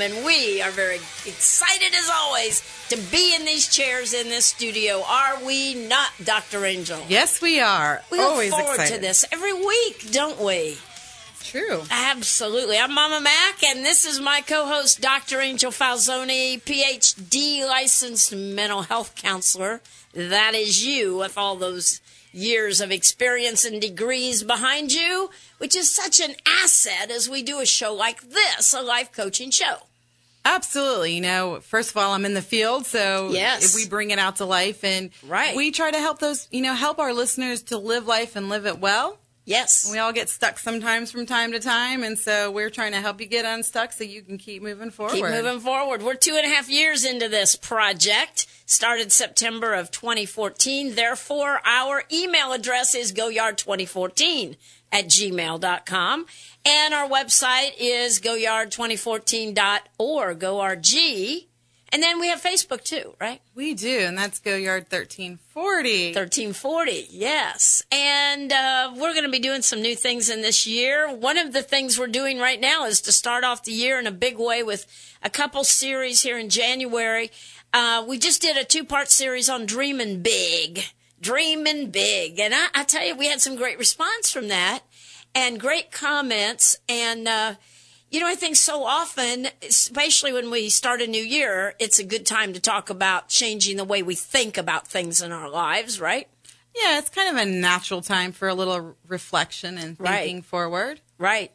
And we are very excited, as always, to be in these chairs in this studio. Are we not, Dr. Angel? Yes, we are. We look Always forward excited. to this every week, don't we? True. Absolutely. I'm Mama Mac, and this is my co host, Dr. Angel Falzoni, PhD licensed mental health counselor. That is you with all those years of experience and degrees behind you, which is such an asset as we do a show like this, a life coaching show. Absolutely. You know, first of all, I'm in the field, so Yes. if we bring it out to life and Right. we try to help those, you know, help our listeners to live life and live it well. Yes. We all get stuck sometimes from time to time, and so we're trying to help you get unstuck so you can keep moving forward. Keep moving forward. We're two and a half years into this project. Started September of 2014. Therefore, our email address is goyard2014 at gmail.com. And our website is goyard2014.org, O-R-G. Go r g, and then we have Facebook too, right? We do, and that's Go Yard 1340. 1340, yes. And uh, we're going to be doing some new things in this year. One of the things we're doing right now is to start off the year in a big way with a couple series here in January. Uh, we just did a two part series on dreaming big. Dreaming big. And I, I tell you, we had some great response from that and great comments. And, uh, you know, I think so often, especially when we start a new year, it's a good time to talk about changing the way we think about things in our lives, right? Yeah, it's kind of a natural time for a little reflection and Right. thinking forward. Right.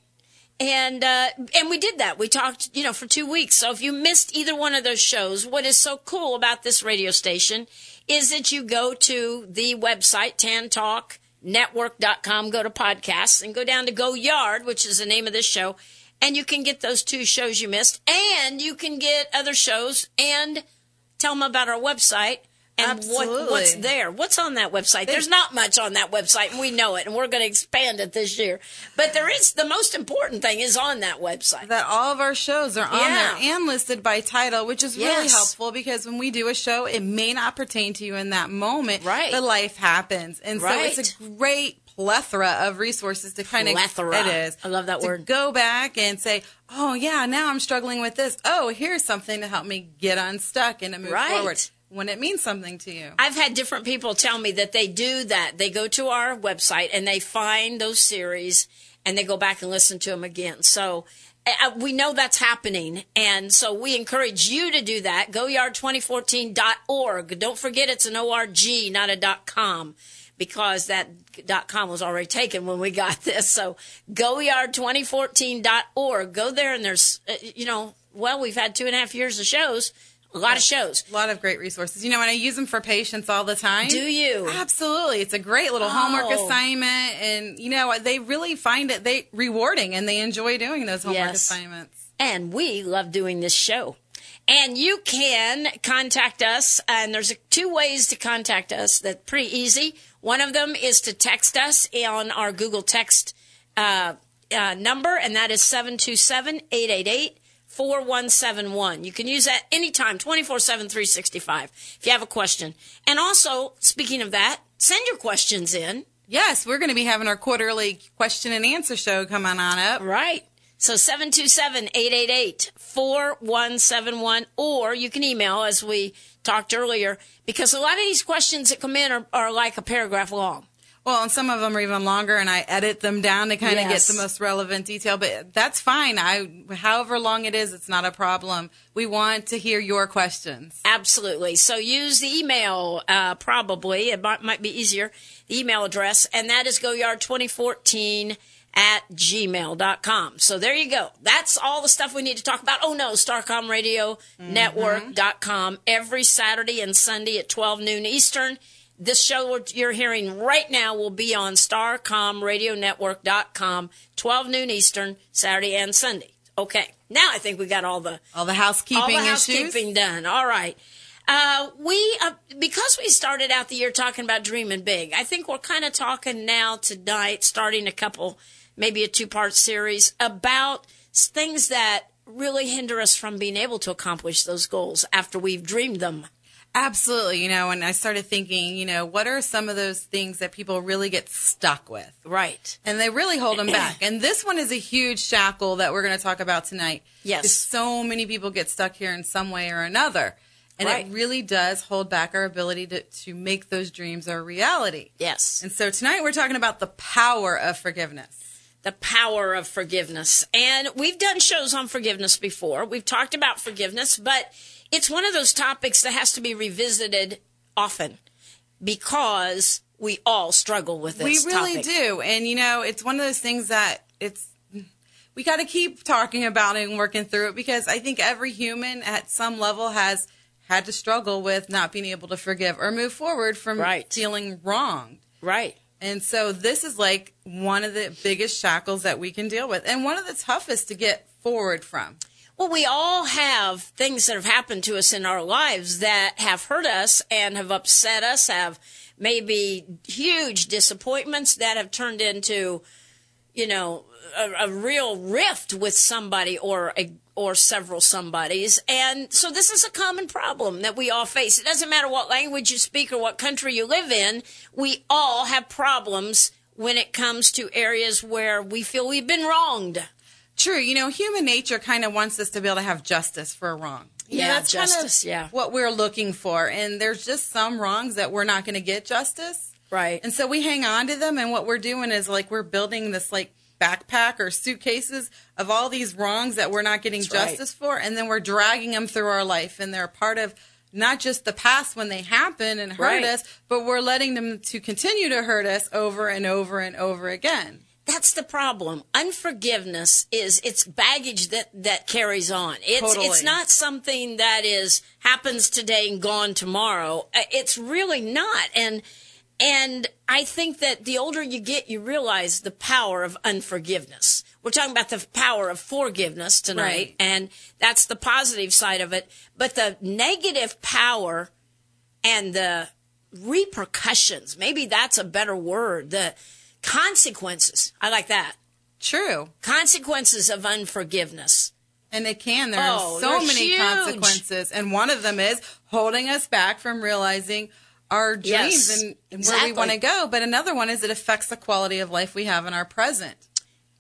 And uh, and we did that. We talked, you know, for two weeks. So if you missed either one of those shows, what is so cool about this radio station is that you go to the website tantalknetwork.com, go to podcasts, and go down to Go Yard, which is the name of this show, and you can get those two shows you missed, and you can get other shows and tell them about our website. And what, Absolutely. what's there? What's on that website? There's not much on that website, and we know it, and we're going to expand it this year. But there is the most important thing is on that website. that all of our shows are on Yeah. there and listed by title, which is really Yes. helpful because when we do a show, it may not pertain to you in that moment, Right. But life happens, and Right. so it's a great plethora of resources to kind of Plethora. It is. I love that to word. Go back and say, "Oh yeah, now I'm struggling with this. Oh, here's something to help me get unstuck and to move Right. forward." When it means something to you. I've had different people tell me that they do that. They go to our website and they find those series and they go back and listen to them again. So uh, we know that's happening. And so we encourage you to do that. GoYard2014.org. Don't forget it's an ORG, not a dot .com because that dot .com was already taken when we got this. So GoYard2014.org. Go there and there's, uh, you know, well, we've had two and a half years of shows, a lot of shows. A lot of great resources. You know, and I use them for patients all the time. Do you? Absolutely. It's a great little homework Oh. assignment. And, you know, they really find it they rewarding and they enjoy doing those homework Yes. assignments. and we love doing this show. And you can contact us, and there's two ways to contact us that's pretty easy. One of them is to text us on our Google Text uh, uh, number, and that is 727 888 4171. You can use that anytime, 24 7, 365, if you have a question. And also, speaking of that, send your questions in. Yes, we're going to be having our quarterly question and answer show coming on up. Right. So 727-888-4171 or you can email as we talked earlier because a lot of these questions that come in are, are like a paragraph long. Well, and some of them are even longer, and I edit them down to kind of Yes. get the most relevant detail. But that's fine. I, however long it is, it's not a problem. We want to hear your questions. Absolutely. So use the email, uh, probably. It might, might be easier. The email address, and that is goyard2014 at gmail.com. So there you go. That's all the stuff we need to talk about. Oh no, StarcomRadioNetwork.com every Saturday and Sunday at 12 noon Eastern. This show you're hearing right now will be on StarcomRadioNetwork.com, 12 noon Eastern, Saturday and Sunday. Okay. Now I think we got all the All the housekeeping all the issues. housekeeping done. All right. Uh, we uh, because we started out the year talking about dreaming big. I think we're kind of talking now tonight, starting a couple, maybe a two part series about things that really hinder us from being able to accomplish those goals after we've dreamed them. Absolutely. You know, and I started thinking, you know, what are some of those things that people really get stuck with? Right. And they really hold them back. And this one is a huge shackle that we're going to talk about tonight. Yes. So many people get stuck here in some way or another. And Right. it really does hold back our ability to, to make those dreams a reality. Yes. And so tonight we're talking about the power of forgiveness. The power of forgiveness. And we've done shows on forgiveness before. We've talked about forgiveness, but it's one of those topics that has to be revisited often because we all struggle with this. we really topic. do. And you know, it's one of those things that it's we got to keep talking about it and working through it because I think every human at some level has had to struggle with not being able to forgive or move forward from Right. feeling wronged. Right. And so this is like one of the biggest shackles that we can deal with and one of the toughest to get forward from. Well, we all have things that have happened to us in our lives that have hurt us and have upset us, have maybe huge disappointments that have turned into, you know, a, a real rift with somebody or a, or several somebodies. And so this is a common problem that we all face. It doesn't matter what language you speak or what country you live in. We all have problems when it comes to areas where we feel we've been wronged. True, you know, human nature kind of wants us to be able to have justice for a wrong. You know, Yeah, that's kind of justice, yeah. what we're looking for. And there's just some wrongs that we're not going to get justice. Right. And so we hang on to them. And what we're doing is like we're building this like backpack or suitcases of all these wrongs that we're not getting That's right. justice for. And then we're dragging them through our life. And they're part of not just the past when they happen and hurt Right. us, but we're letting them to continue to hurt us over and over and over again. That's the problem. Unforgiveness is it's baggage that that carries on. It's Totally. it's not something that is happens today and gone tomorrow. Uh, It's really not. And and I think that the older you get, you realize the power of unforgiveness. We're talking about the power of forgiveness tonight, Right. and that's the positive side of it. But the negative power and the repercussions, maybe that's a better word, the consequences. I like that. True. Consequences of unforgiveness. And it can. There Oh, are so many huge. consequences. And one of them is holding us back from realizing our dreams Yes, and, and exactly. where we want to go. But another one is it affects the quality of life we have in our present.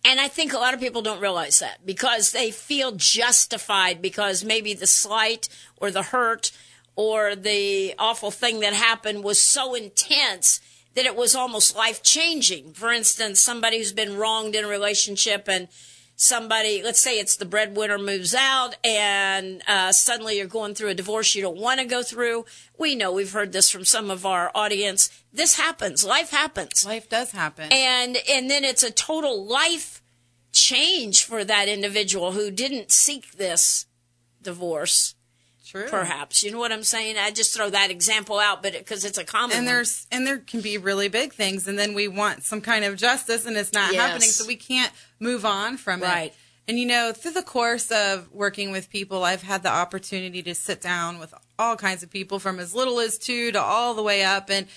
And I think a lot of people don't realize that because they feel justified because maybe the slight or the hurt or the awful thing that happened was so intense that it was almost life changing. For instance, somebody who's been wronged in a relationship and somebody, let's say it's the breadwinner moves out and uh, suddenly you're going through a divorce you don't want to go through. We know we've heard this from some of our audience. This happens. Life happens Life does happen. and and then it's a total life change for that individual who didn't seek this divorce True. perhaps you know what i'm saying i just throw that example out but because it's a common And one. and there can be really big things, and then we want some kind of justice, and it's not Yes. happening, so we can't move on from Right. it. And you know, through the course of working with people, I've had the opportunity to sit down with all kinds of people, from as little as two to all the way up, and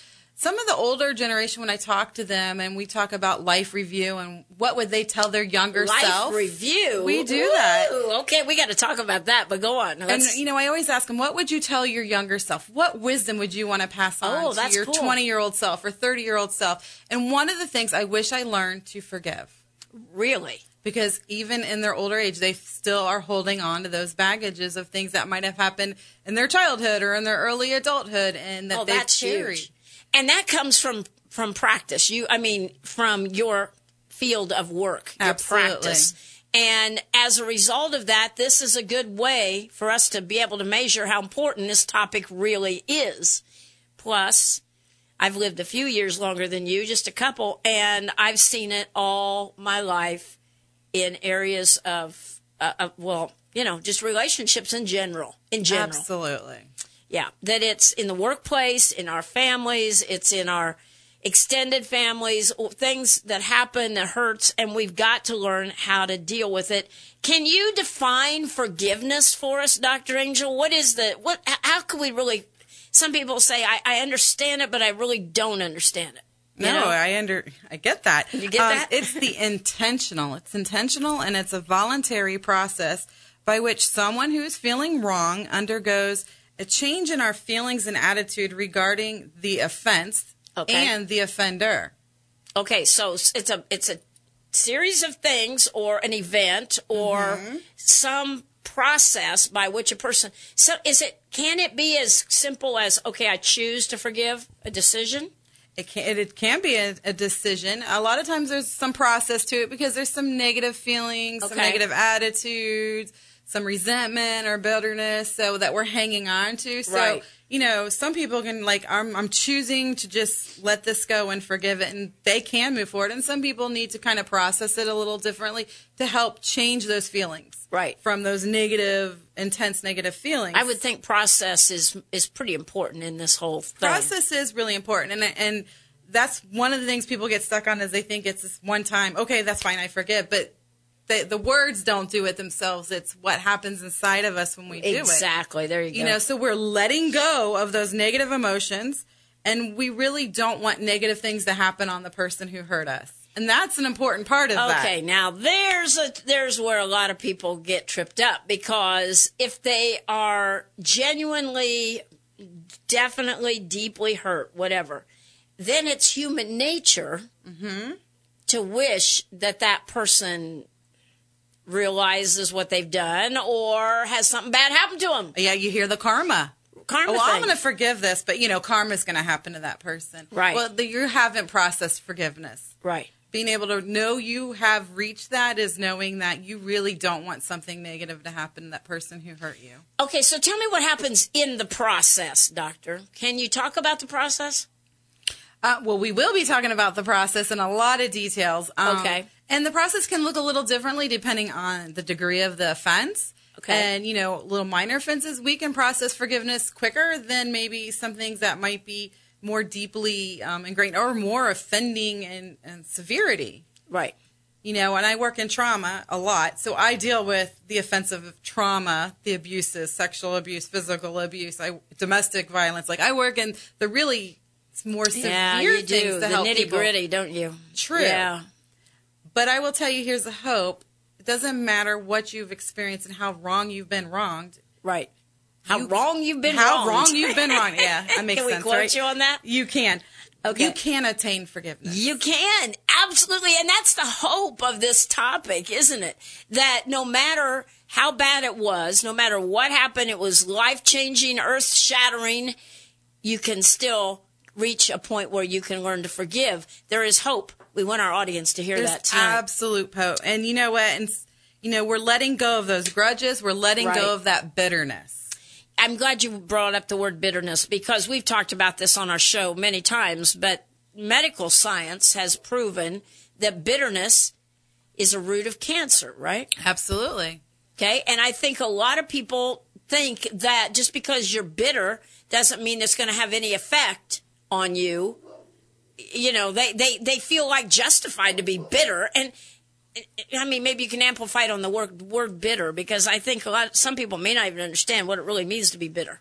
some of the older generation when I talk to them and we talk about life review and what would they tell their younger self? life self review We do that. Okay we got to talk about that but go on And Let's- you know, I always ask them, what would you tell your younger self? What wisdom would you want oh, to pass on Oh, to your cool. 20 year old self or 30 year old self? And one of the things I wish I learned to forgive really because even in their older age, they still are holding on to those baggages of things that might have happened in their childhood or in their early adulthood and that oh they've that's carried. huge and that comes from from practice you i mean from your field of work your Absolutely. practice and as a result of that this is a good way for us to be able to measure how important this topic really is plus I've lived a few years longer than you, just a couple, and I've seen it all my life in areas of, uh, of well, you know, just relationships in general. In general, Absolutely. Yeah, that it's in the workplace, in our families, it's in our extended families, things that happen that hurts, and we've got to learn how to deal with it. Can you define forgiveness for us, Dr. Angel? What is the what? How can we really? Some people say I, I understand it, but I really don't understand it. You No, know? I under I get that. You get Um, that? it's the intentional. It's intentional and it's a voluntary process by which someone who is feeling wrong undergoes a change in our feelings and attitude regarding the offense Okay. and the offender. Okay, so it's a it's a series of things or an event or mm-hmm. some process by which a person so is it can it be as simple as okay I choose to forgive a decision It can it, it can be a, a decision. A lot of times there's some process to it because there's some negative feelings, some negative attitudes, some resentment or bitterness so that we're hanging on to. So, Right. you know, some people can like I'm I'm choosing to just let this go and forgive it and they can move forward and some people need to kind of process it a little differently to help change those feelings. Right. From those negative intense negative feelings. I would think process is is pretty important in this whole thing. process is really important and and that's one of the things people get stuck on is they think it's this one time okay that's fine i forgive but the, the words don't do it themselves. It's what happens inside of us when we do it. Exactly. There you, you go. know so we're letting go of those negative emotions and we really don't want negative things to happen on the person who hurt us. And that's an important part of that. Okay, now there's a there's where a lot of people get tripped up because if they are genuinely, definitely, deeply hurt, whatever, then it's human nature Mm-hmm. to wish that that person realizes what they've done or has something bad happen to them. yeah you hear the karma Karma Oh, well, I'm going to forgive this, but you know, karma's going to happen to that person. Right. Well, the, you haven't processed forgiveness. right. being able to know you have reached that is knowing that you really don't want something negative to happen to that person who hurt you. Okay, so tell me what happens in the process, doctor. Can you talk about the process? Uh, well, we will be talking about the process in a lot of details. Um, Okay. And the process can look a little differently depending on the degree of the offense. Okay. And, you know, little minor offenses, we can process forgiveness quicker than maybe some things that might be more deeply um, ingrained or more offending and, in severity. Right. you know, and I work in trauma a lot, so I deal with the offensive trauma, the abuses, sexual abuse, physical abuse, I, domestic violence. Like I work in the really more severe Yeah, you things do. The nitty people. gritty, don't you? True. Yeah. But I will tell you, here's the hope: it doesn't matter what you've experienced and how wrong you've been wronged. Right. How You- wrong you've been how wronged. wrong you've been wronged. Yeah, that makes sense. Can we sense, quote right? you on that? You can. Okay. You can attain forgiveness. You can. Absolutely. And that's the hope of this topic, isn't it? That no matter how bad it was, no matter what happened, it was life changing, earth shattering, you can still reach a point where you can learn to forgive. There is hope. We want our audience to hear There's that tonight. absolute hope. And you know what? And you know, we're letting go of those grudges. We're letting Right. go of that bitterness. I'm glad you brought up the word bitterness because we've talked about this on our show many times, but medical science has proven that bitterness is a root of cancer, right? Absolutely. Okay. And I think a lot of people think that just because you're bitter doesn't mean it's going to have any effect on you. You know, they, they, they feel like justified to be bitter. And I mean, maybe you can amplify it on the word, word bitter because I think a lot, some people may not even understand what it really means to be bitter.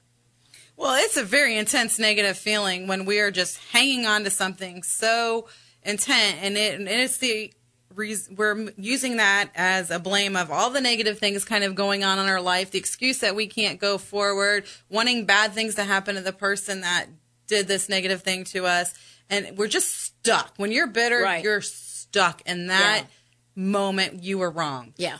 Well, it's a very intense negative feeling when we are just hanging on to something so intent, and it and it's the we're using that as a blame of all the negative things kind of going on in our life, the excuse that we can't go forward, wanting bad things to happen to the person that did this negative thing to us, and we're just stuck. When you're bitter, Right. you're stuck in that Yeah. moment. You were wrong. Yeah.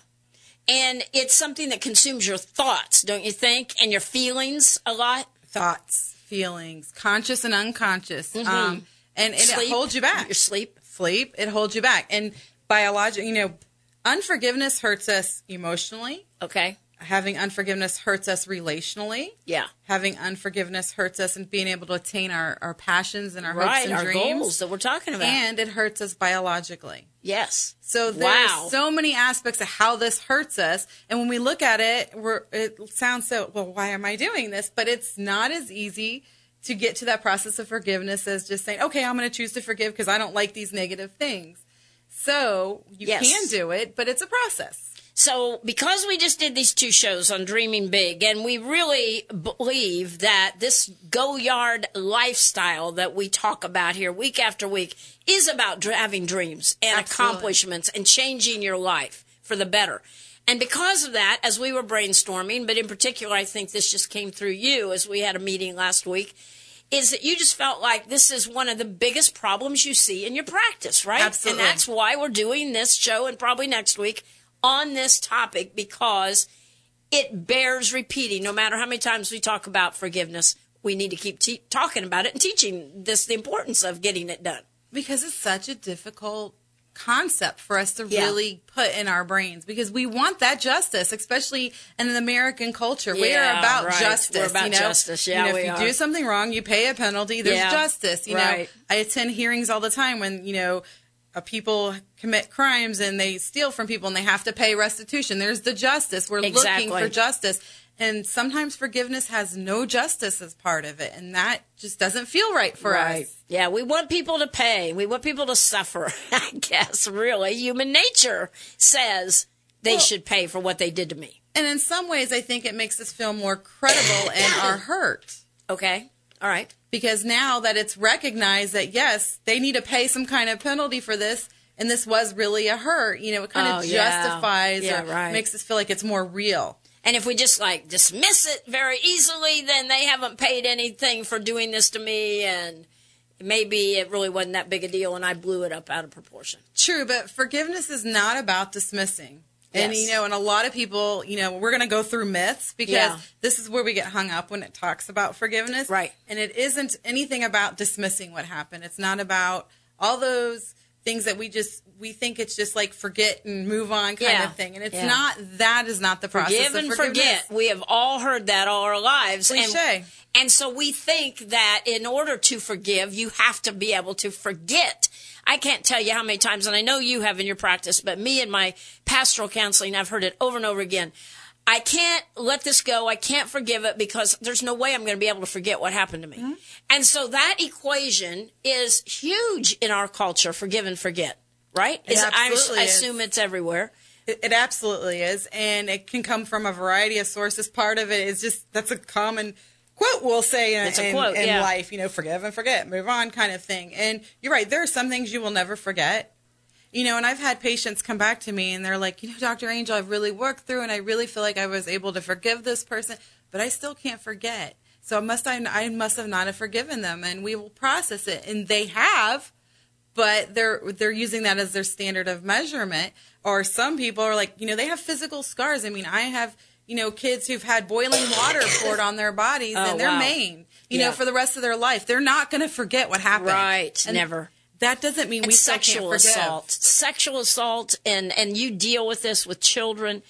And it's something that consumes your thoughts, don't you think? And your feelings a lot. Thoughts, feelings, conscious and unconscious, um, and, and it holds you back. Your sleep. sleep, it holds you back. And biological, you know, unforgiveness hurts us emotionally, Okay. Having unforgiveness hurts us relationally. Yeah. Having unforgiveness hurts us and being able to attain our, our passions and our hopes Right. and Our dreams. goals that we're talking about. And it hurts us biologically. yes. So there's Wow. so many aspects of how this hurts us, and when we look at it, we're it sounds so well. Why am I doing this? But it's not as easy to get to that process of forgiveness as just saying, "Okay, I'm going to choose to forgive because I don't like these negative things." So you Yes. can do it, but it's a process. So, because we just did these two shows on dreaming big, and we really believe that this go yard lifestyle that we talk about here week after week is about having dreams and Absolutely. accomplishments and changing your life for the better. And because of that, as we were brainstorming, but in particular, I think this just came through you as we had a meeting last week, is that you just felt like this is one of the biggest problems you see in your practice, right? Absolutely. And that's why we're doing this show and probably next week on this topic because it bears repeating. No matter how many times we talk about forgiveness, we need to keep te- talking about it and teaching this the importance of getting it done. because it's such a difficult concept for us to Yeah. really put in our brains because we want that justice, especially in an American culture. we are about right. justice. We're about you know? justice. Yeah, You know, if you are. do something wrong, you pay a penalty. There's Yeah, justice. You right. know, I attend hearings all the time when you know. People commit crimes and they steal from people and they have to pay restitution. There's the justice. We're Exactly. looking for justice. And sometimes forgiveness has no justice as part of it. And that just doesn't feel right for us. Yeah, we want people to pay. We want people to suffer. I guess really, human nature says they Well- should pay for what they did to me. And in some ways, I think it makes us feel more credible in our hurt. Okay, all right. Because now that it's recognized that, yes, they need to pay some kind of penalty for this, and this was really a hurt, you know, it kind Oh, of yeah. justifies Yeah, or right. makes us feel like it's more real. And if we just like dismiss it very easily, then they haven't paid anything for doing this to me, and maybe it really wasn't that big a deal, and I blew it up out of proportion. True, but forgiveness is not about dismissing. And Yes. you know, and a lot of people, you know, we're going to go through myths because Yeah. this is where we get hung up when it talks about forgiveness. Right. And it isn't anything about dismissing what happened. It's not about all those things that we just we think it's just like forget and move on kind Yeah. of thing. And it's Yeah. not that is not the process Forgive and forget. We have all heard that all our lives. Cliche. And, and so we think that in order to forgive, you have to be able to forget. I can't tell you how many times, and I know you have in your practice, but me and my pastoral counseling, I've heard it over and over again. I can't let this go. I can't forgive it because there's no way I'm going to be able to forget what happened to me. Mm-hmm. And so that equation is huge in our culture, forgive and forget, right? It Is- I, absolutely I is. assume it's everywhere. It, it absolutely is, and it can come from a variety of sources. Part of it is just that's a common quote we'll say in, in- quote, in yeah. life. You know, forgive and forget, move on, kind of thing. And you're right. There are some things you will never forget. You know, and I've had patients come back to me and they're like, you know, Dr. Angel, I've really worked through and I really feel like I was able to forgive this person, but I still can't forget. So I must I? I must have not have forgiven them, and we will process it, and they have but they're they're using that as their standard of measurement or some people are like you know they have physical scars i mean i have you know kids who've had boiling water poured on their bodies Oh, and they're wow. main you Yeah. know for the rest of their life they're not going to forget what happened Right, And never. that doesn't mean we and still sexual assault, sexual assault, and and you deal with this with children,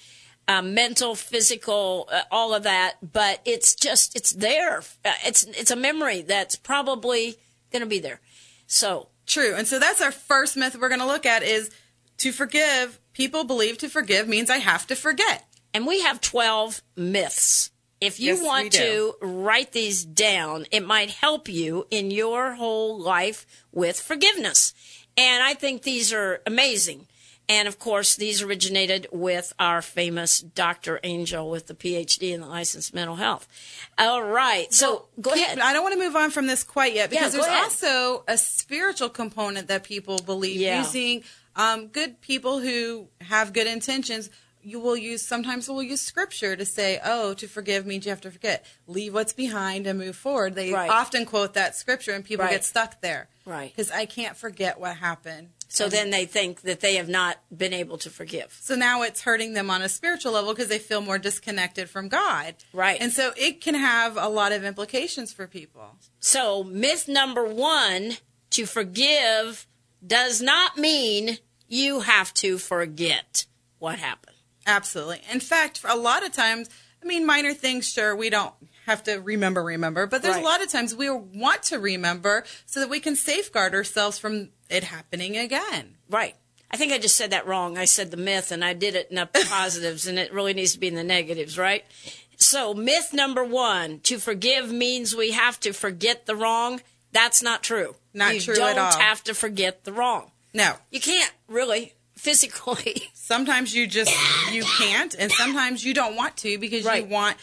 uh, mental, physical, uh, all of that. But it's just it's there. Uh, it's it's a memory that's probably going to be there. So True. And so that's our first myth we're going to look at is to forgive. People believe to forgive means I have to forget. And we have twelve myths. If you Yes, want to write these down, it might help you in your whole life with forgiveness. And I think these are amazing. And of course, these originated with our famous Dr. Angel with the PhD in the licensed mental health. All right. So go ahead. I don't want to move on from this quite yet because Yeah, there's ahead. also a spiritual component that people believe Yeah. using um, good people who have good intentions. You will use sometimes we'll use scripture to say, "Oh, to forgive means you have to forget, leave what's behind and move forward." They Right. often quote that scripture, and people Right. get stuck there, Right. Because I can't forget what happened. So And then they think that they have not been able to forgive. so now it's hurting them on a spiritual level because they feel more disconnected from God, Right. And so it can have a lot of implications for people. So, myth number one to forgive does not mean you have to forget what happened. Absolutely. In fact, a lot of times, I mean, minor things, sure, we don't have to remember, remember, but there's Right. a lot of times we want to remember so that we can safeguard ourselves from it happening again. Right. I think I just said that wrong. I said the myth and I did it in the positives and it really needs to be in the negatives, right? So, myth number one to forgive means we have to forget the wrong. That's not true. Not true. you don't have to forget the wrong. No. You can't really physically. Sometimes you just you can't and sometimes you don't want to because Right. you want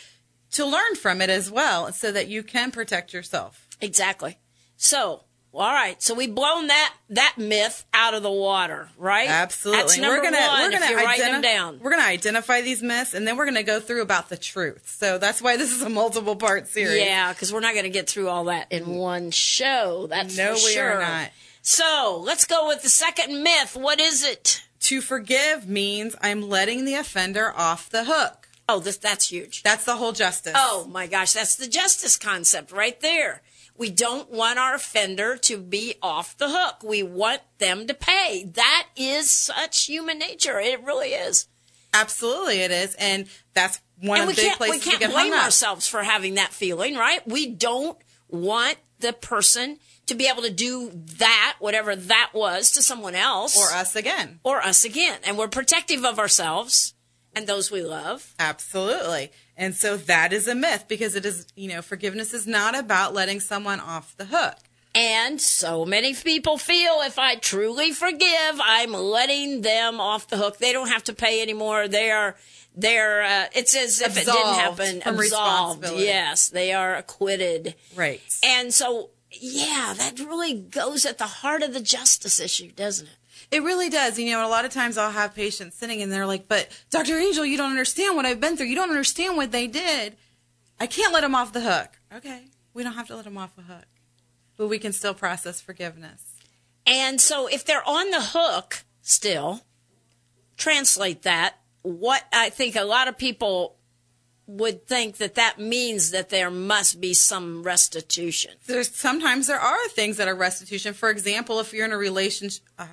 to learn from it as well so that you can protect yourself. exactly. So, all right. So we've blown that that myth out of the water, right? Absolutely. That's number we're gonna one. we're gonna if identi- them down. We're gonna identify these myths and then we're gonna go through about the truth. So that's why this is a multiple part series. Yeah, because we're not going to get through all that in one show. That's No, for we sure. are not. So let's go with the second myth. What is it? To forgive means I'm letting the offender off the hook. Oh, this that's huge. That's the whole justice. Oh my gosh, that's the justice concept right there. We don't want our offender to be off the hook. We want them to pay. That is such human nature. It really is. Absolutely, it is, and that's one and of the big can't we can't get blame ourselves for having that feeling, right? We don't want the person to be able to do that, whatever that was, to someone else or us again. or us again. And we're protective of ourselves and those we love. Absolutely. And so that is a myth because it is, you know, forgiveness is not about letting someone off the hook. And so many people feel if I truly forgive, I'm letting them off the hook. They don't have to pay anymore. They are, they're, uh, it's as if it didn't happen. Absolved. Yes, they are acquitted. Right. And so, yeah, that really goes at the heart of the justice issue, doesn't it? It really does. You know, a lot of times I'll have patients sitting and they're like, but Dr. Angel, you don't understand what I've been through. You don't understand what they did. I can't let them off the hook. Okay. We don't have to let them off the hook. But we can still process forgiveness. And so if they're on the hook still, translate that. What I think a lot of people would think that that means that there must be some restitution. There's sometimes there are things that are restitution. For example, if you're in a relationship, uh,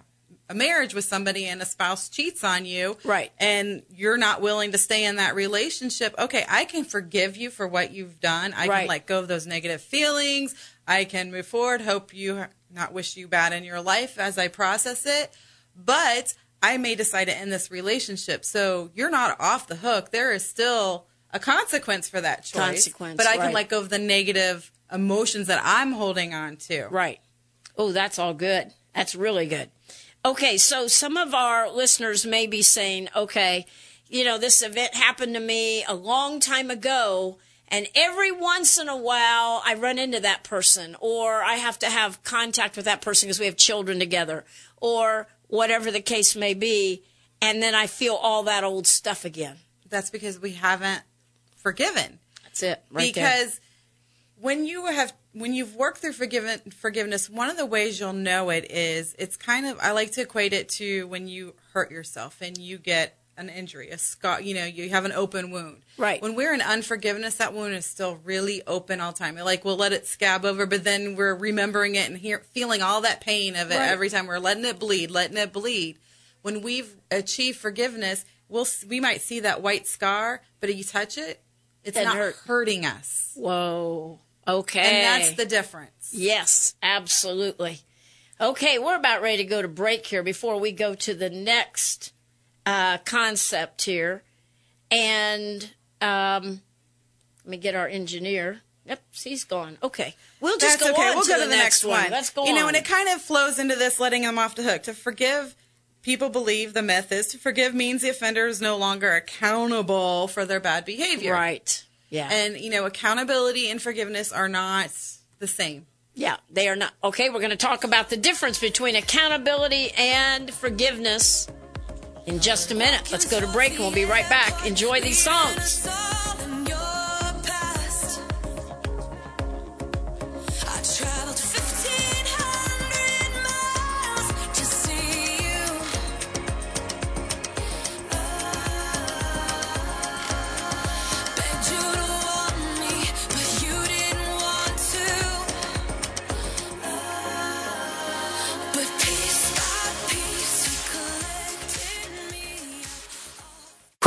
a marriage with somebody and a spouse cheats on you, Right. and you're not willing to stay in that relationship, okay, I can forgive you for what you've done. I Right. can let go of those negative feelings. I can move forward. Hope you not wish you bad in your life as I process it, but I may decide to end this relationship. So you're not off the hook. There is still a consequence for that choice. Consequence, but I can right. let go of the negative emotions that I'm holding on to. Right. Oh, that's all good. That's really good. Okay, so some of our listeners may be saying, okay, you know, this event happened to me a long time ago, and every once in a while I run into that person, or I have to have contact with that person because we have children together, or whatever the case may be, and then I feel all that old stuff again. That's because we haven't forgiven. That's it, right there. because when you have when you've worked through forgiven, forgiveness, one of the ways you'll know it is it's kind of I like to equate it to when you hurt yourself and you get an injury, a scar, you know, you have an open wound. Right. When we're in unforgiveness, that wound is still really open all the time. Like we'll let it scab over, but then we're remembering it and hear, feeling all that pain of it Right. every time. We're letting it bleed, letting it bleed. When we've achieved forgiveness, we'll we might see that white scar, but if you touch it, it's not hurt. hurting us. Whoa. Okay. And that's the difference. Yes, absolutely. Okay, we're about ready to go to break here before we go to the next uh, concept here. And um, let me get our engineer. Yep, he's gone. Okay, we'll just That's go okay. on we'll to go the, to the next one. Let's go You on. know, and it kind of flows into this letting them off the hook. To forgive, People believe the myth is to forgive means the offender is no longer accountable for their bad behavior. Right. Yeah. And, you know, accountability and forgiveness are not the same. Yeah, they are not. Okay, we're going to talk about the difference between accountability and forgiveness in just a minute. Let's go to break and we'll be right back. Enjoy these songs. I try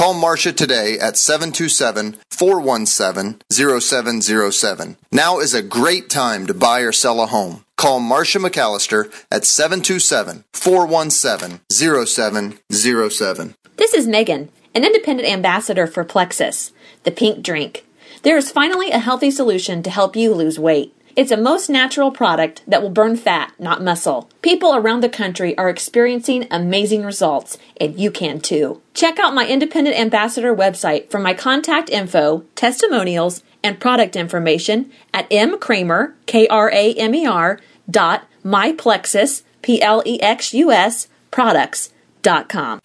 Call Marcia today at 727-417-0707. Now is a great time to buy or sell a home. Call Marcia McAllister at 727-417-0707. This is Megan, an independent ambassador for Plexus, the pink drink. There is finally a healthy solution to help you lose weight. It's a most natural product that will burn fat, not muscle. People around the country are experiencing amazing results, and you can too. Check out my independent ambassador website for my contact info, testimonials, and product information at mkramer, K-R-A-M-E-R, dot myplexus, P-L-E-X-U-S, products dot com.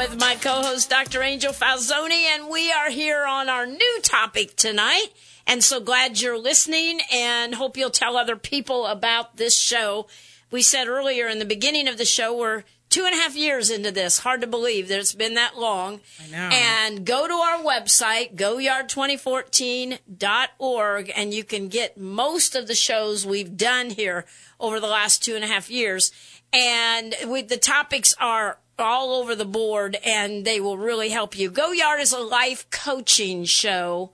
With my co-host Dr. Angel Falzoni, and we are here on our new topic tonight. And so glad you're listening and hope you'll tell other people about this show. We said earlier in the beginning of the show, we're two and a half years into this. Hard to believe that it's been that long. I know. And go to our website, goyard2014.org, and you can get most of the shows we've done here over the last two and a half years. And we, the topics are all over the board and they will really help you. Go Yard is a life coaching show.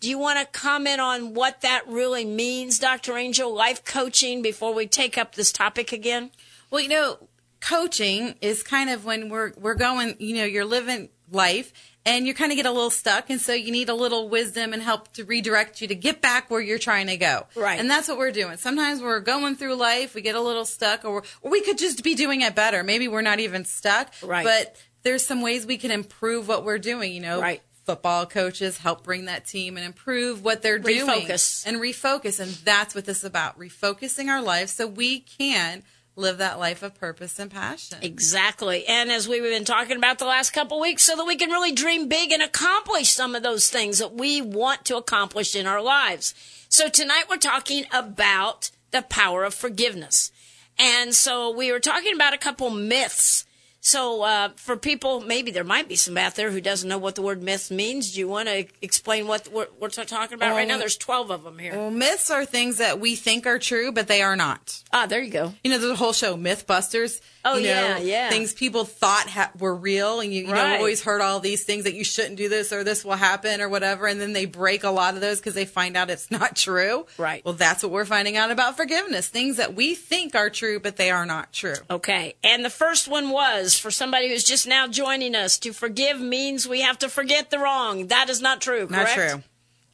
Do you want to comment on what that really means, Dr. Angel, life coaching, before we take up this topic again? Well, you know, coaching is kind of when we're we're going, you know, you're living life and you kind of get a little stuck and so you need a little wisdom and help to redirect you to get back where you're trying to go. Right. And that's what we're doing. Sometimes we're going through life, we get a little stuck or or we could just be doing it better. Maybe we're not even stuck, Right. but there's some ways we can improve what we're doing, you know. Right. Football coaches help bring that team and improve what they're Refocus. doing and refocus. And that's what this is about refocusing our lives so we can live that life of purpose and passion. Exactly. And as we've been talking about the last couple weeks, so that we can really dream big and accomplish some of those things that we want to accomplish in our lives. So tonight we're talking about the power of forgiveness. And so we were talking about a couple myths. So uh, for people, maybe there might be some out there who doesn't know what the word myth means. Do you want to explain what we're, we're talking about right now? Um, There's 12 of them here. Well, myths are things that we think are true, but they are not. Ah, there you go. You know, there's a whole show, Mythbusters. Oh, you know, yeah, yeah. Things people thought ha- were real, and you, you know, always heard all these things that you shouldn't do this or this will happen or whatever, and then they break a lot of those because they find out it's not true. Right. Well, that's what we're finding out about forgiveness. Things that we think are true, but they are not true. Okay. And the first one was for somebody who's just now joining us to forgive means we have to forget the wrong. That is not true, Not true.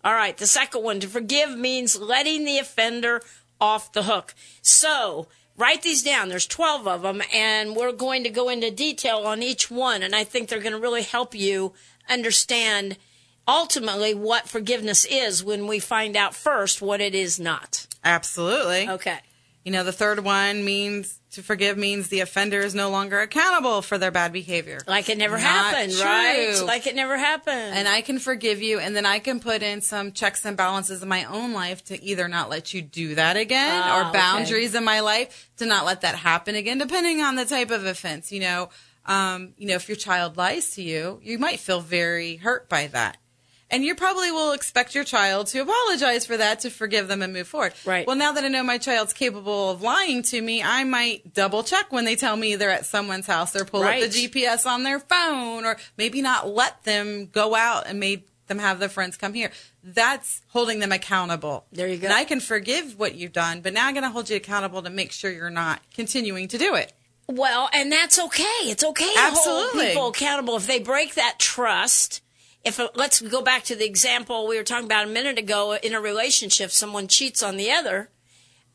All right. The second one to forgive means letting the offender off the hook. So write these down. There's 12 of them, and we're going to go into detail on each one. And I think they're going to really help you understand ultimately what forgiveness is when we find out first what it is not. Absolutely. Okay. You know, the third one means to forgive means the offender is no longer accountable for their bad behavior. Like it never Not happened, right? Like it never happened. and I can forgive you, and then I can put in some checks and balances in my own life to either not let you do that again, Ah, or okay. boundaries in my life to not let that happen again, depending on the type of offense. You know, um, you know, if your child lies to you, you might feel very hurt by that. And you probably will expect your child to apologize for that, to forgive them and move forward. Right. Well, now that I know my child's capable of lying to me, I might double check when they tell me they're at someone's house or pull Right. up the GPS on their phone or maybe not let them go out and make them have their friends come here. That's holding them accountable. There you go. And I can forgive what you've done, but now I'm going to hold you accountable to make sure you're not continuing to do it. Well, and that's okay. It's okay to hold Absolutely. people accountable if they break that trust. If uh, let's go back to the example we were talking about a minute ago uh, in a relationship, someone cheats on the other.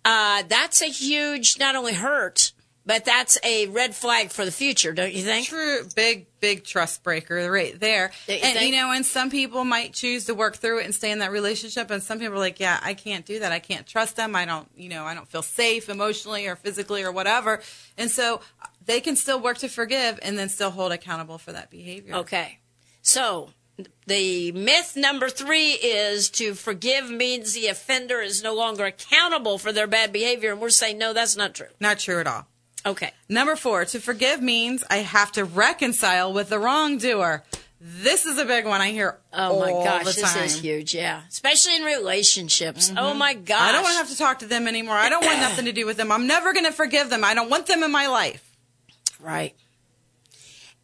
Uh, that's a huge not only hurt, But that's a red flag for the future, don't you think? True, big, big trust breaker right there. You and think? you know, and some people might choose to work through it and stay in that relationship, and some people are like, "Yeah, I can't do that. I can't trust them. I don't, you know, I don't feel safe emotionally or physically or whatever." And so uh, they can still work to forgive and then still hold accountable for that behavior. Okay. So the myth number three is to forgive means the offender is no longer accountable for their bad behavior. And we're saying, no, that's not true. Not true at all. Okay. Number four, to forgive means I have to reconcile with the wrongdoer. This is a big one I hear Oh my all gosh, this is huge. Yeah. Especially in relationships. Mm-hmm. Oh my gosh. I don't want to have to talk to them anymore. I don't want nothing to do with them. I'm never going to forgive them. I don't want them in my life. Right.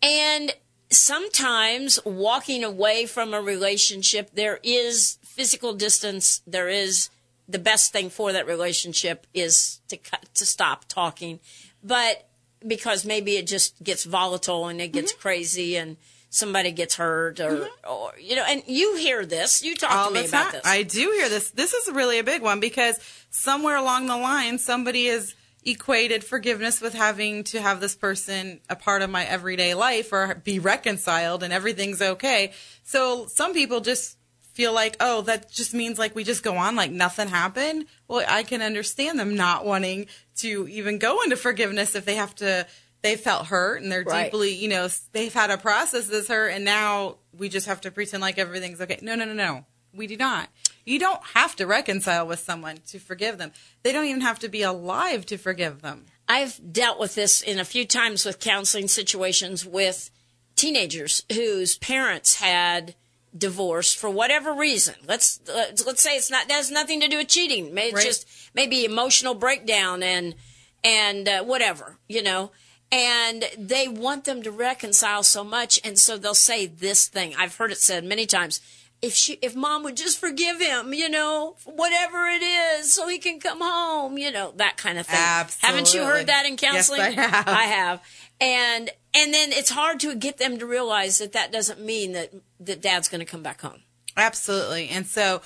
And sometimes walking away from a relationship, there is physical distance. There is the best thing for that relationship is to cut, to stop talking. But because maybe it just gets volatile and it gets Mm-hmm. crazy and somebody gets hurt or, or, you know, and you hear this. You talk all to me about time. this. I do hear this. This is really a big one because somewhere along the line, somebody has equated forgiveness with having to have this person a part of my everyday life or be reconciled and everything's okay. So some people just feel like, oh, that just means like we just go on like nothing happened. Well, I can understand them not wanting to even go into forgiveness if they have to. They felt hurt and they're Right. deeply, you know, they've had to process this hurt, and now we just have to pretend like everything's okay. No, no, no, no. We do not. You don't have to reconcile with someone to forgive them. They don't even have to be alive to forgive them. I've dealt with this in a few times with counseling situations with teenagers whose parents had divorced for whatever reason. Let's let's, say it's not that has nothing to do with cheating. Maybe Right. it's just maybe emotional breakdown and and uh, whatever, you know. And they want them to reconcile so much, and so they'll say this thing. I've heard it said many times. If she, if mom would just forgive him, you know, whatever it is, so he can come home, you know, that kind of thing. Haven't you heard that in Yes, counseling? I have. I have. And and then it's hard to get them to realize that that doesn't mean that that dad's going to come back home. Absolutely. And so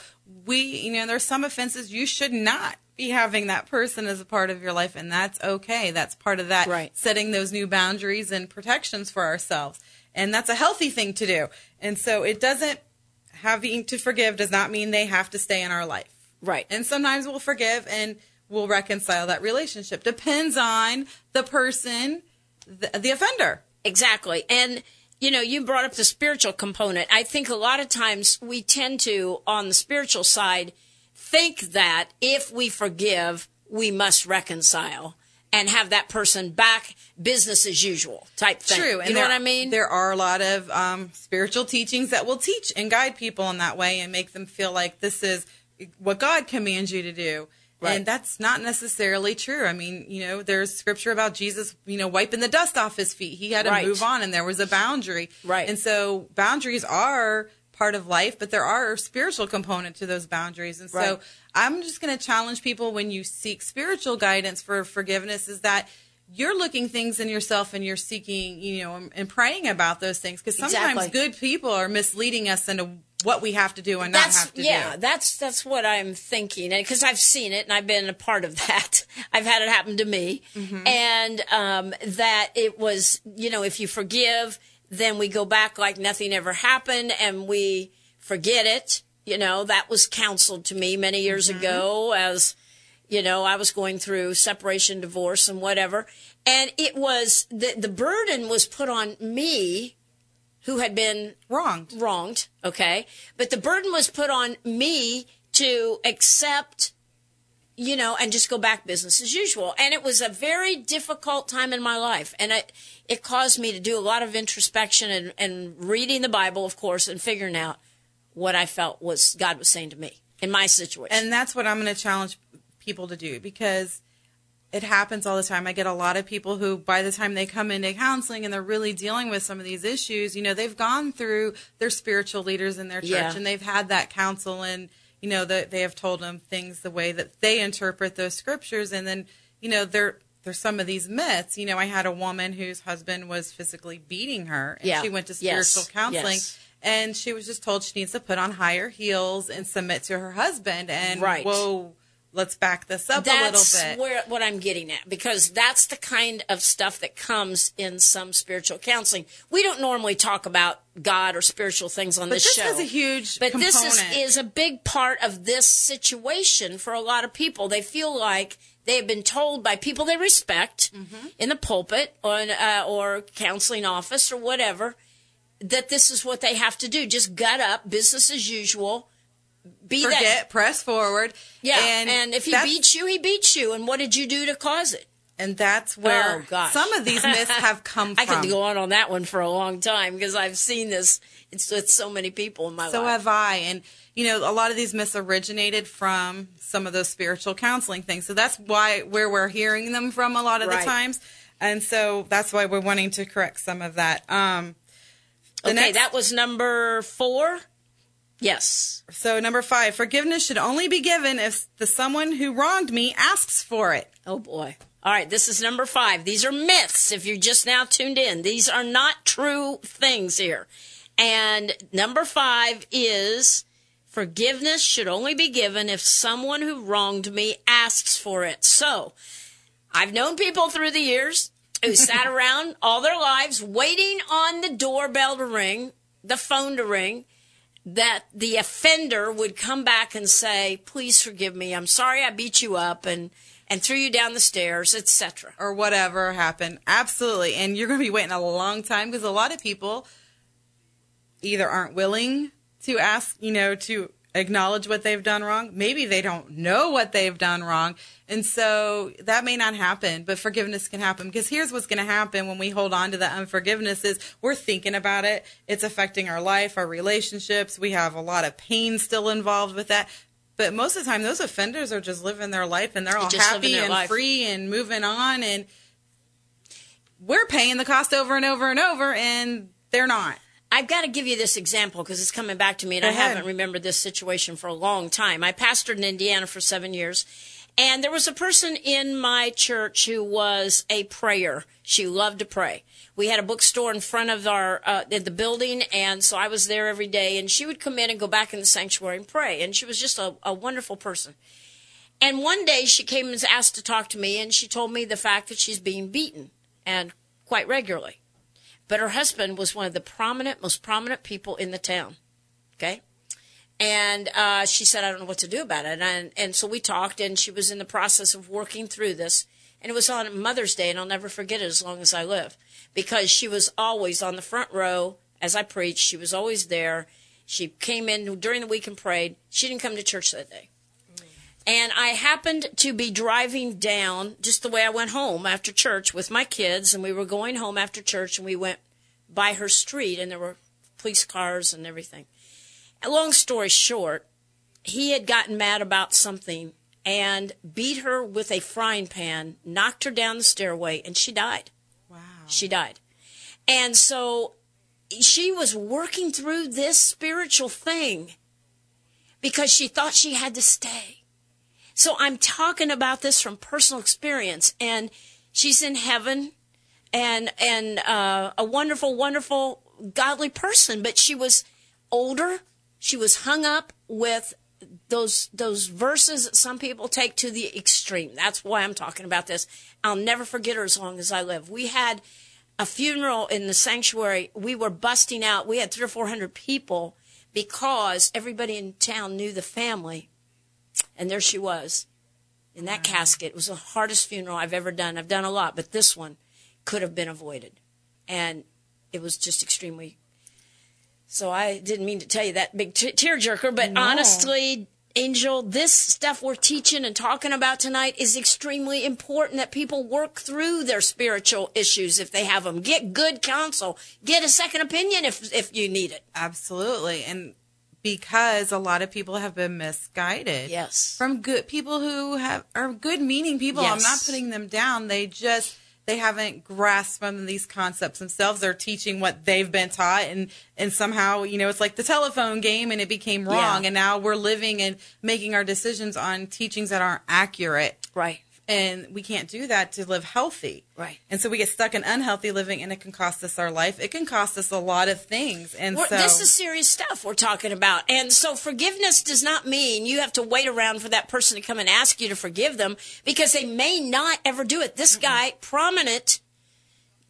we, you know, there's some offenses you should not be having that person as a part of your life, and that's okay. That's part of that Right. setting those new boundaries and protections for ourselves. And that's a healthy thing to do. And so it doesn't having to forgive does not mean they have to stay in our life. Right. And sometimes we'll forgive and we'll reconcile that relationship. Depends on the person, the, the offender. Exactly. And, you know, you brought up the spiritual component. I think a lot of times we tend to, on the spiritual side, think that if we forgive, we must reconcile and have that person back business as usual type thing. True. And you know there- what I mean? There are a lot of um, spiritual teachings that will teach and guide people in that way and make them feel like this is what God commands you to do. Right. And that's not necessarily true. I mean, you know, there's scripture about Jesus, you know, wiping the dust off his feet. He had to Right. move on and there was a boundary. Right. And so boundaries are part of life, but there are a spiritual component to those boundaries. And so I'm just going to challenge people when you seek spiritual guidance for forgiveness is that you're looking things in yourself and you're seeking, you know, and- praying about those things because sometimes Exactly. good people are misleading us into what we have to do and not that's have to yeah do. that's that's what i'm thinking because i've seen it and i've been a part of that i've had it happen to me Mm-hmm. and um, that it was you know if you forgive then we go back like nothing ever happened and we forget it you know that was counseled to me many years Mm-hmm. ago as you know i was going through separation divorce and whatever and it was the the burden was put on me who had been Wronged. wronged, okay? But the burden was put on me to accept, you know, and just go back business as usual. And it was a very difficult time in my life. And it, it caused me to do a lot of introspection and, and reading the Bible, of course, and figuring out what I felt was God was saying to me in my situation. And that's what I'm going to challenge people to do because it happens all the time. I get a lot of people who, by the time they come into counseling and they're really dealing with some of these issues, you know, they've gone through their spiritual leaders in their church Yeah. and they've had that counsel and, you know, that they have told them things the way that they interpret those scriptures. And then, you know, there, there's some of these myths. You know, I had a woman whose husband was physically beating her and Yeah. she went to Yes. spiritual counseling. Yes. And she was just told she needs to put on higher heels and submit to her husband. And Right. whoa, let's back this up that's a little bit. That's where what I'm getting at because that's the kind of stuff that comes in some spiritual counseling. We don't normally talk about God or spiritual things on but this, this show. This is a huge but component. this is, is a big part of this situation for a lot of people. They feel like they have been told by people they respect Mm-hmm. in the pulpit or uh, or counseling office or whatever that this is what they have to do. Just gut up, business as usual. Be forget, that press forward. yeah, and, and, if he beats you, he beats you. And what did you do to cause it? and that's where Oh, gosh. some of these myths have come I from. could go on on that one for a long time because I've seen this. It's with so many people in my So life. So have I. And, you know, a lot of these myths originated from some of those spiritual counseling things. So that's why, where we're hearing them from a lot of Right. the times. And so that's why we're wanting to correct some of that. Um, okay, next- that was number four. Yes. so number five, forgiveness should only be given if the someone who wronged me asks for it. Oh boy. All right, this is number five. These are myths. If you're just now tuned in, these are not true things here. And number five is forgiveness should only be given if someone who wronged me asks for it. So I've known people through the years who sat around all their lives waiting on the doorbell to ring, the phone to ring, that the offender would come back and say, "Please forgive me. I'm sorry I beat you up and and threw you down the stairs, etc." or whatever happened. Absolutely. And you're going to be waiting a long time because a lot of people either aren't willing to ask, you know, to acknowledge what they've done wrong. Maybe they don't know what they've done wrong. And so that may not happen, but forgiveness can happen because here's what's going to happen when we hold on to the unforgiveness is we're thinking about it. It's affecting our life, our relationships. We have a lot of pain still involved with that. But most of the time, those offenders are just living their life and they're all just happy and life. free and moving on. And we're paying the cost over and over and over, and they're not. I've got to give you this example because it's coming back to me, and Go I ahead. haven't remembered this situation for a long time. I pastored in Indiana for seven years, and there was a person in my church who was a prayer. She loved to pray. We had a bookstore in front of our uh, the building, and so I was there every day. And she would come in and go back in the sanctuary and pray. And she was just a, a wonderful person. And one day she came and asked to talk to me, and she told me the fact that she's being beaten, and quite regularly. But her husband was one of the prominent, most prominent people in the town. Okay. And uh, she said, I don't know what to do about it. And, and so we talked, and she was in the process of working through this. And it was on Mother's Day, and I'll never forget it as long as I live because she was always on the front row as I preached. She was always there. She came in during the week and prayed. She didn't come to church that day. And I happened to be driving down just the way I went home after church with my kids, and we were going home after church, and we went by her street, and there were police cars and everything. Long story short, he had gotten mad about something and beat her with a frying pan, knocked her down the stairway, and she died. Wow. She died. And so she was working through this spiritual thing because she thought she had to stay. So I'm talking about this from personal experience, and she's in heaven, and and uh, a wonderful, wonderful, godly person. But she was older. She was hung up with those those verses that some people take to the extreme. That's why I'm talking about this. I'll never forget her as long as I live. We had a funeral in the sanctuary. We were busting out. We had three or four hundred people because everybody in town knew the family. And there she was in that casket. It was the hardest funeral I've ever done. I've done a lot, but this one could have been avoided. And it was just extremely. So I didn't mean to tell you that big t- tearjerker, but honestly, Angel, this stuff we're teaching and talking about tonight is extremely important that people work through their spiritual issues if they have them. Get good counsel. Get a second opinion if if you need it. Absolutely. And because a lot of people have been misguided. Yes. From good people who have are good meaning people. I'm not putting them down. They just they haven't grasped some of these concepts themselves. They're teaching what they've been taught and and somehow, you know, it's like the telephone game and it became wrong Yeah. and now we're living and making our decisions on teachings that aren't accurate. Right. And we can't do that to live healthy. Right. And so we get stuck in unhealthy living and it can cost us our life. It can cost us a lot of things. And We're- so this is serious stuff we're talking about. And so forgiveness does not mean you have to wait around for that person to come and ask you to forgive them because they may not ever do it. This guy, prominent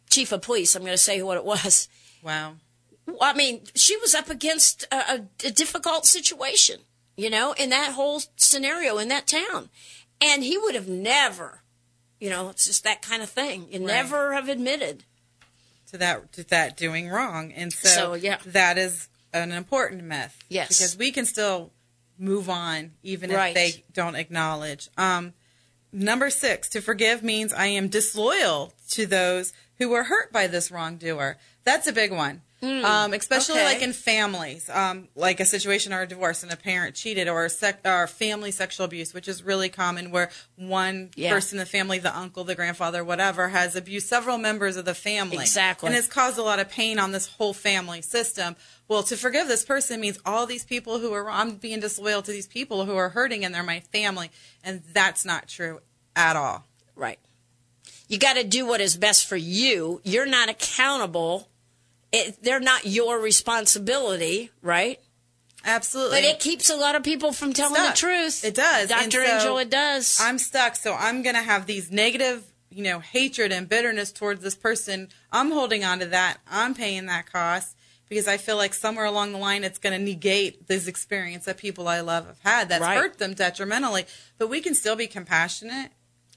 chief of police, I'm going to say what it was. wow. I mean, she was up against a, a, a difficult situation, you know, in that whole scenario in that town. And he would have never, you know, it's just that kind of thing. You never have admitted. to that to that doing wrong. And so, So, yeah. that is an important myth. Yes. Because we can still move on even Right. if they don't acknowledge. Um number 6, to forgive means I am disloyal to those who were hurt by this wrongdoer. That's a big one. Um, especially. Okay. like in families, um, like a situation or a divorce and a parent cheated or sec- or family sexual abuse, which is really common where one Yeah. person in the family, the uncle, the grandfather, whatever, has abused several members of the family. Exactly. And has caused a lot of pain on this whole family system. Well, to forgive this person means all these people who are, I'm being disloyal to these people who are hurting and they're my family. And that's not true at all. Right. You got to do what is best for you. You're not accountable. It, they're not your responsibility, right? Absolutely. But it keeps a lot of people from telling Stuck. the truth. It does. Dr. so Angel, it does. I'm stuck, so I'm going to have these negative, you know, hatred and bitterness towards this person. I'm holding on to that. I'm paying that cost because I feel like somewhere along the line it's going to negate this experience that people I love have had that's Right. hurt them detrimentally. But we can still be compassionate.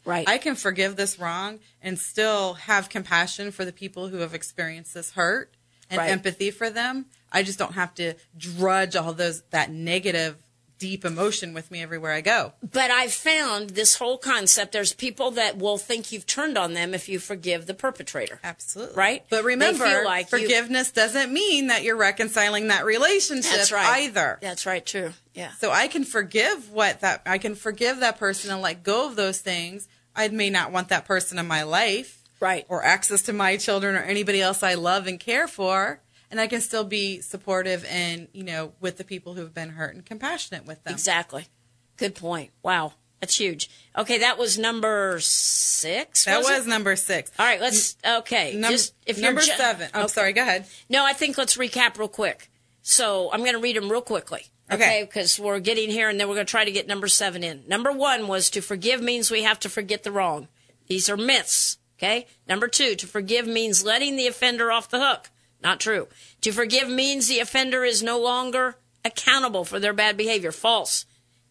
right. I can forgive this wrong and still have compassion for the people who have experienced this hurt and Right. empathy for them. I just don't have to drudge all those that negative deep emotion with me everywhere I go. but I've found this whole concept there's people that will think you've turned on them if you forgive the perpetrator. Absolutely. Right? But remember, like you- forgiveness doesn't mean that you're reconciling that relationship That's right. either. That's right, true. Yeah. So I can forgive what that I can forgive that person and let go of those things. I may not want that person in my life. Right. Or access to my children or anybody else I love and care for. And I can still be supportive and, you know, with the people who've been hurt and compassionate with them. Exactly. Good point. Wow. That's huge. Okay, that was number six. That was, it? number six. All right, let's. Okay, Num- just if number ju- seven. I'm Okay. sorry. Go ahead. No, I think let's recap real quick. So I'm going to read them real quickly. Okay. Because we're getting here, and then we're going to try to get number seven in. Number one was to forgive means we have to forget the wrong. These are myths. Okay. Number two, to forgive means letting the offender off the hook. Not true. To forgive means the offender is no longer accountable for their bad behavior. False.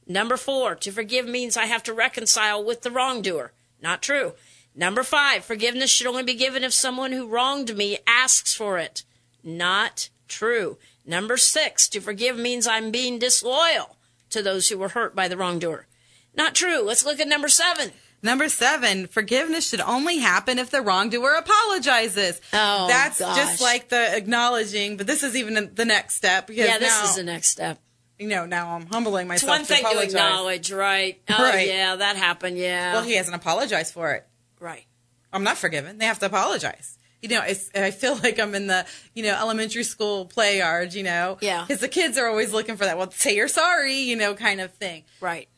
Number four, to forgive means I have to reconcile with the wrongdoer. Not true. Number five, forgiveness should only be given if someone who wronged me asks for it. Not true. Number six, to forgive means I'm being disloyal to those who were hurt by the wrongdoer. Not true. Let's look at number seven. Number seven, forgiveness should only happen if the wrongdoer apologizes. Oh, That's gosh. just like the acknowledging, but this is even the next step because Yeah, this now, is the next step. you know, now I'm humbling myself. It's one thing to to acknowledge, right? Oh, Right. yeah, that happened. Yeah. Well, he hasn't apologized for it. right. I'm not forgiven. They have to apologize. You know, it's, I feel like I'm in the, you know, elementary school play yard, you know? Yeah. Because the kids are always looking for that, well, say you're sorry, you know, kind of thing. Right.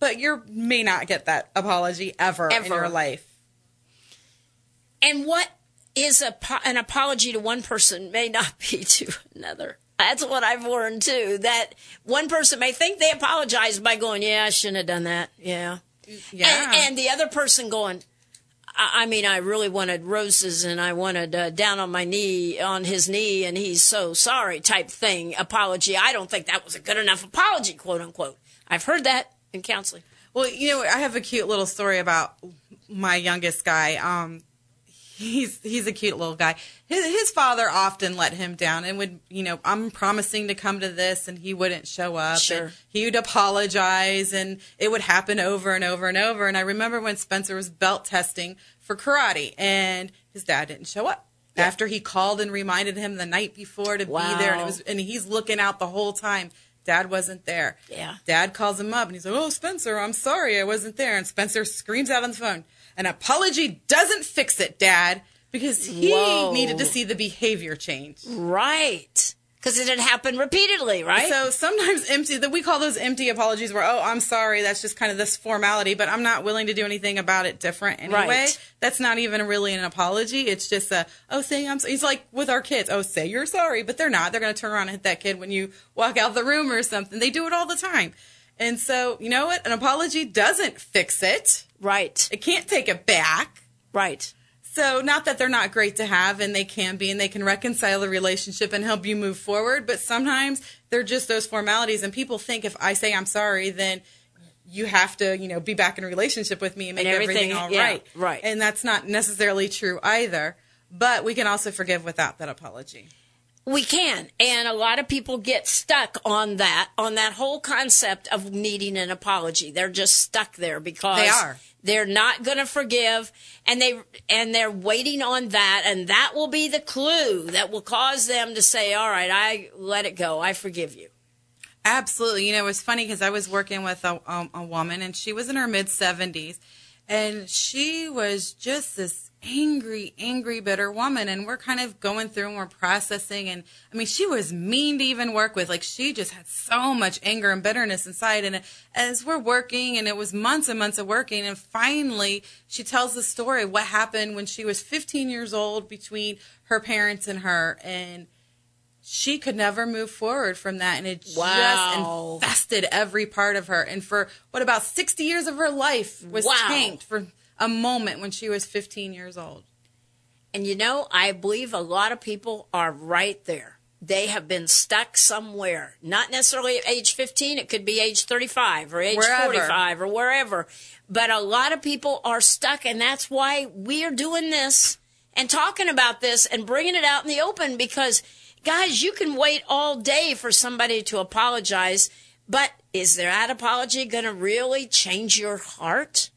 But you may not get that apology ever, in your life. And what is a, an apology to one person may not be to another. That's what I've learned too. That one person may think they apologized by going, "Yeah, I shouldn't have done that." Yeah, Yeah. And, and the other person going, I, I mean, I really wanted roses and I wanted uh, down on my knee, on his knee, and he's so sorry type thing. Apology. I don't think that was a good enough apology, quote unquote. I've heard that in counseling. Well, you know, I have a cute little story about my youngest guy. Um, he's he's a cute little guy. His, his father often let him down and would, you know, I'm promising to come to this, and he wouldn't show up. Sure. He would apologize, and it would happen over and over and over. And I remember when Spencer was belt testing for karate, and his dad didn't show up. After he called and reminded him the night before to be there, and it Wow. was, and he's looking out the whole time. Dad wasn't there. Yeah. Dad calls him up and he's like, "Oh, Spencer, I'm sorry, I wasn't there." And Spencer screams out on the phone, "An apology doesn't fix it, Dad," because he Whoa. needed to see the behavior change. Right. Because it had happened repeatedly, right? So sometimes empty that we call those empty apologies where oh I'm sorry that's just kind of this formality but I'm not willing to do anything about it different anyway. Right. That's not even really an apology. It's just a oh say I'm sorry. It's like with our kids oh say you're sorry but they're not. They're going to turn around and hit that kid when you walk out the room or something. They do it all the time. And so you know what an apology doesn't fix it. right, It can't take it back. right. So, not that they're not great to have, and they can be, and they can reconcile the relationship and help you move forward, but sometimes they're just those formalities, and people think if I say I'm sorry, then you have to, you know, be back in a relationship with me and make And everything, everything- all yeah, right. right. And that's not necessarily true either, but we can also forgive without that apology. We can. And a lot of people get stuck on that, on that whole concept of needing an apology. They're just stuck there because They are. They're not going to forgive and they and they're waiting on that and that will be the clue that will cause them to say, "All right, I let it go. I forgive you." Absolutely. You know, it was funny because I was working with a, a woman and she was in her mid 70s and she was just this angry, angry, bitter woman. And we're kind of going through and we're processing. And I mean, she was mean to even work with. Like, she just had so much anger and bitterness inside. And as we're working, and it was months and months of working, and finally she tells the story of what happened when she was 15 years old between her parents and her. And she could never move forward from that and it Wow. just infested every part of her and for what about 60 years of her life was Wow. changed for a moment when she was 15 years old And you know, I believe a lot of people are right there. They have been stuck somewhere. Not necessarily at age 15, it could be age 35 or age Wherever. 45 or wherever. But a lot of people are stuck, and that's why we are doing this and talking about this and bringing it out in the open because, guys, you can wait all day for somebody to apologize, but is that apology going to really change your heart?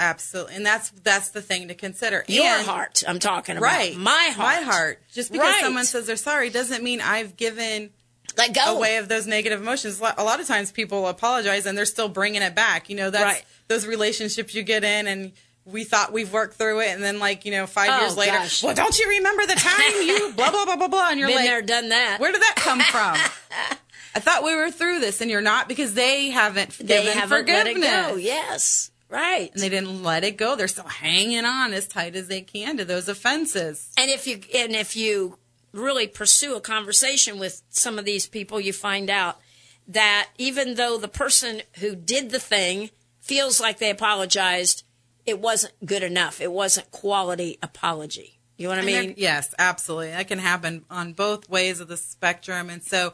Absolutely and that's that's the thing to consider Your And- heart, I'm talking about. right My heart. my heart just because Right. someone says they're sorry doesn't mean i've given Let go. away of those negative emotions. A lot- of times people apologize and they're still bringing it back. You know, that's Right. those relationships you get in and we thought we've worked through it and then like, you know, five Oh, years later, gosh. well, don't you remember the time you blah, blah, blah, blah, blah. And you're Been like, there, done that. where did that come from? I thought we were through this and you're not because they haven't they given haven't let it forgiveness. go. Yes, right. And they didn't let it go. They're still hanging on as tight as they can to those offenses. And if you and if you really pursue a conversation with some of these people, you find out that even though the person who did the thing feels like they apologized, it wasn't good enough. It wasn't quality apology. You know what I mean? yes, absolutely. That can happen on both ways of the spectrum. And so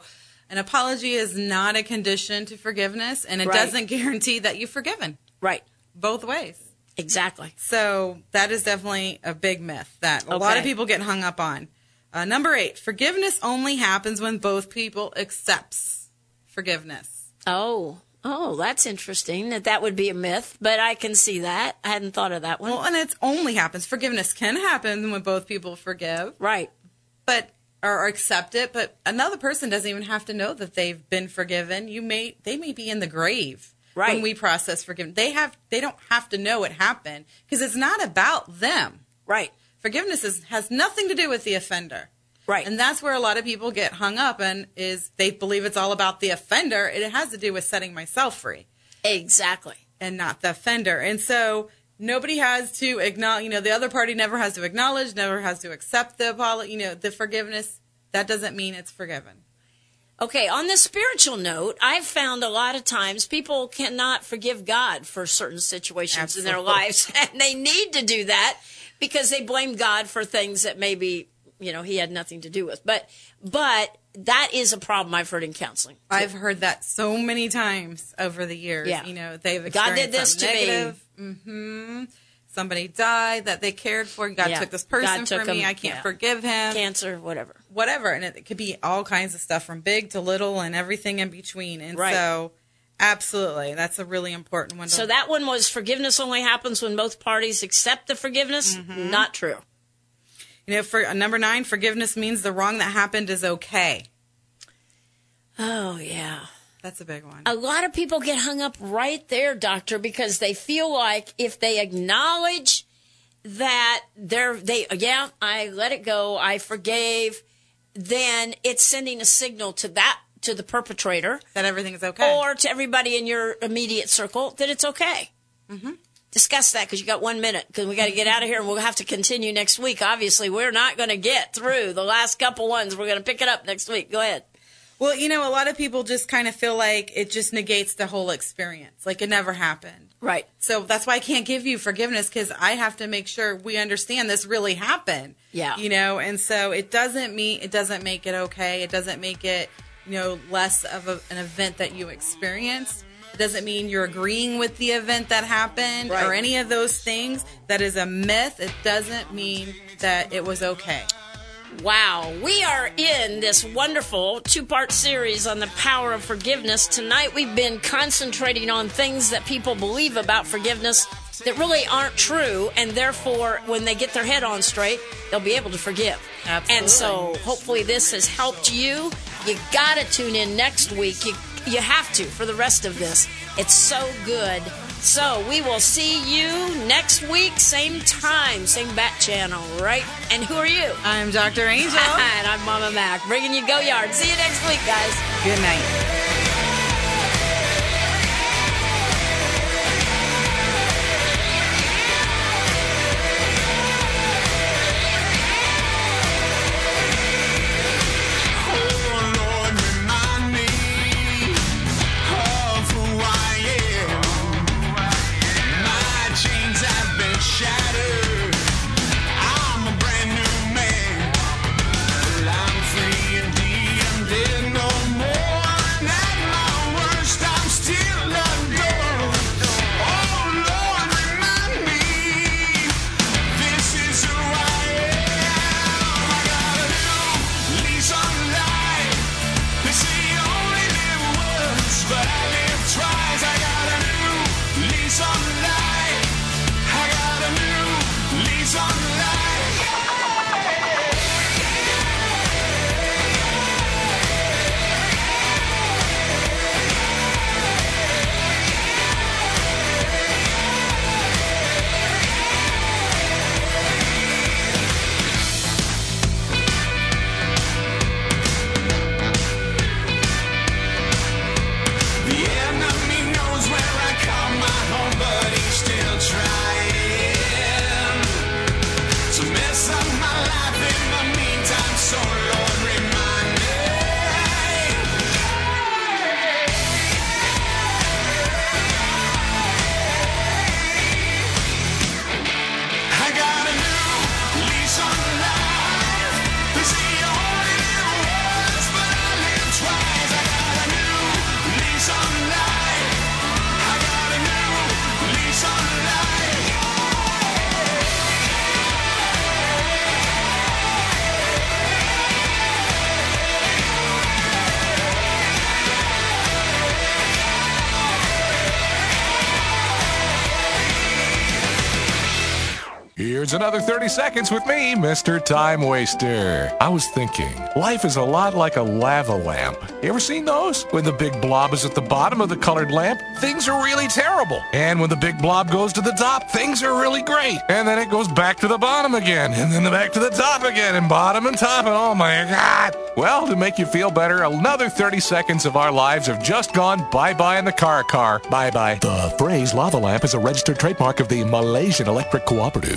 an apology is not a condition to forgiveness, and it Right. doesn't guarantee that you've forgiven Right. Both ways. Exactly. So that is definitely a big myth that a lot of people get hung up on. Uh, number eight, forgiveness only happens when both people accepts forgiveness. Oh, oh, that's interesting. That that would be a myth, but I can see that. I hadn't thought of that one. Well, and it only happens. Forgiveness can happen when both people forgive. right. but or accept it but another person doesn't even have to know that they've been forgiven you may they may be in the grave Right. when we process forgiveness they have they don't have to know what happened because it's not about them Right. forgiveness is, has nothing to do with the offender Right. and that's where a lot of people get hung up and is they believe it's all about the offender it has to do with setting myself free exactly. and not the offender. And so nobody has to acknowledge, you know, the other party never has to acknowledge, never has to accept the apology, you know, the forgiveness. That doesn't mean it's forgiven. Okay, on the spiritual note, I've found a lot of times people cannot forgive God for certain situations in their lives, and they need to do that because they blame God for things that maybe you know he had nothing to do with. But but that is a problem I've heard in counseling. I've heard that so many times over the years. Yeah. You know, they've God did this to me. Mm-hmm. Somebody died that they cared for. God Yeah. took this person took from me. I can't Yeah. forgive him. Cancer, whatever. Whatever. And it, could be all kinds of stuff from big to little and everything in between. And Right. so, absolutely, that's a really important one. So that one was forgiveness only happens when both parties accept the forgiveness. Mm-hmm. Not true. You know, for number nine, forgiveness means the wrong that happened is okay. Oh yeah. That's a big one. a lot of people get hung up right there, doctor, because they feel like if they acknowledge that they're they yeah, I let it go, I forgave, then it's sending a signal to that to the perpetrator That everything's okay. or to everybody in your immediate circle that it's okay. Mm-hmm. Discuss that because you got one minute because we got to get out of here and we'll have to continue next week. Obviously, we're not going to get through the last couple ones. We're going to pick it up next week. Go ahead. Well, you know, a lot of people just kind of feel like it just negates the whole experience, like it never happened. Right. So that's why I can't give you forgiveness because I have to make sure we understand this really happened. Yeah. You know, and so it doesn't mean it doesn't make it okay. It doesn't make it, you know, less of a, an event that you experienced. It doesn't mean you're agreeing with the event that happened Right. or any of those things. That is a myth. It doesn't mean that it was okay. Wow, we are in this wonderful two part series on the power of forgiveness. Tonight we've been concentrating on things that people believe about forgiveness that really aren't true, and therefore, when they get their head on straight, they'll be able to forgive. Absolutely. And so, hopefully, this has helped you. You gotta tune in next week. You, you have to for the rest of this. It's so good. So we will see you next week, same time, same bat channel, right? And who are you? I'm Dr. Angel. and I'm Mama Mac, bringing you Go Yard. See you next week, guys. Good night. Another 30 seconds with me, Mr. Time Waster. I was thinking, life is a lot like a lava lamp. You ever seen those? When the big blob is at the bottom of the colored lamp, things are really terrible. And when the big blob goes to the top, things are really great. And then it goes back to the bottom again, and then back to the top again, and bottom and top, and oh my God. Well, to make you feel better, another 30 seconds of our lives have just gone bye bye in the car car. Bye bye. The phrase lava lamp is a registered trademark of the Malaysian Electric Cooperative.